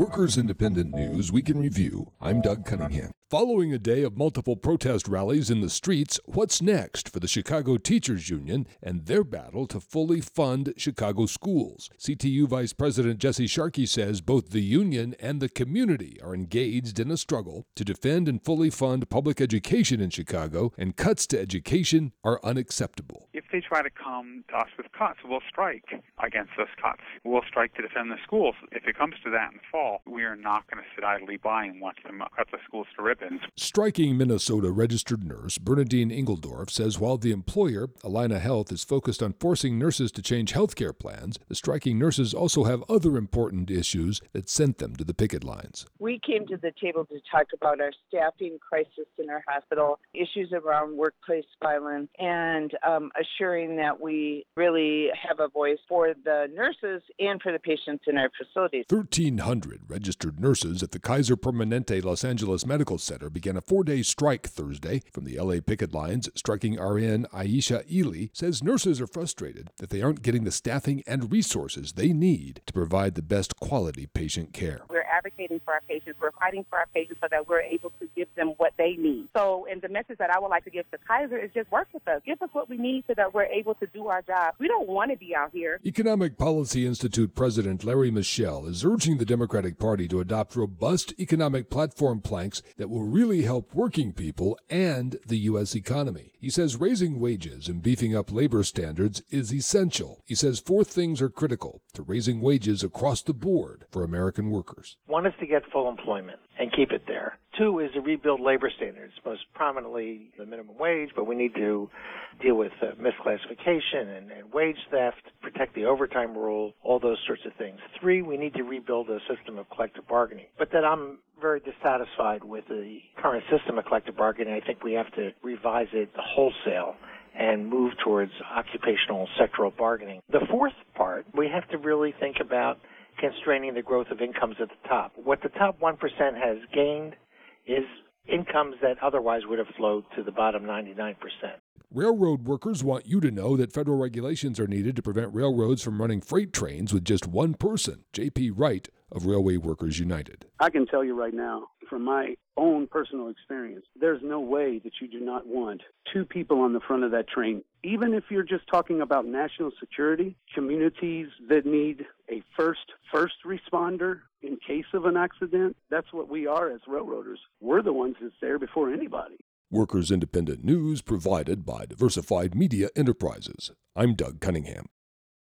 Workers Independent News Week in Review. I'm Doug Cunningham. Following a day of multiple protest rallies in the streets, what's next for the Chicago Teachers Union and their battle to fully fund Chicago schools? CTU Vice President Jesse Sharkey says both the union and the community are engaged in a struggle to defend and fully fund public education in Chicago, and cuts to education are unacceptable. If they try to come to us with cuts, we'll strike against those cuts. We'll strike to defend the schools. If it comes to that in the fall, we are not going to sit idly by and watch them cut the schools to ribbons. Striking Minnesota registered nurse Bernadine Ingeldorf says while the employer, Allina Health, is focused on forcing nurses to change health care plans, the striking nurses also have other important issues that sent them to the picket lines. We came to the table to talk about our staffing crisis in our hospital, issues around workplace violence, and um, assuring that we really have a voice for the nurses and for the patients in our facilities. 1,300 registered nurses at the Kaiser Permanente Los Angeles Medical Center began a four day strike Thursday from the LA picket lines. Striking RN Aisha Ely says nurses are frustrated that they aren't getting the staffing and resources they need to provide the best quality patient care. We're advocating for our patients. We're fighting for our patients so that we're able to give them what they need. So, and the message that I would like to give to Kaiser is just work with us. Give us what we need so that we're able to do our job. We don't want to be out here. Economic Policy Institute President Larry Mishel is urging the Democratic Party to adopt robust economic platform planks that will really help working people and the U.S. economy. He says raising wages and beefing up labor standards is essential. He says four things are critical to raising wages across the board for American workers. One is to get full employment and keep it there. Two is to rebuild labor standards, most prominently the minimum wage, but we need to deal with uh, misclassification and, and wage theft, protect the overtime rule, all those sorts of things. Three, we need to rebuild a system of collective bargaining. But that I'm very dissatisfied with the current system of collective bargaining. I think we have to revise it wholesale and move towards occupational sectoral bargaining. The fourth part, we have to really think about constraining the growth of incomes at the top. What the top 1% has gained is incomes that otherwise would have flowed to the bottom 99%. Railroad workers want you to know that federal regulations are needed to prevent railroads from running freight trains with just one person. J.P. Wright of Railway Workers United. I can tell you right now, from my own personal experience, there's no way that you do not want two people on the front of that train. Even if you're just talking about national security, communities that need a first first responder in case of an accident, that's what we are as railroaders. We're the ones that's there before anybody. Workers Independent News provided by Diversified Media Enterprises. I'm Doug Cunningham.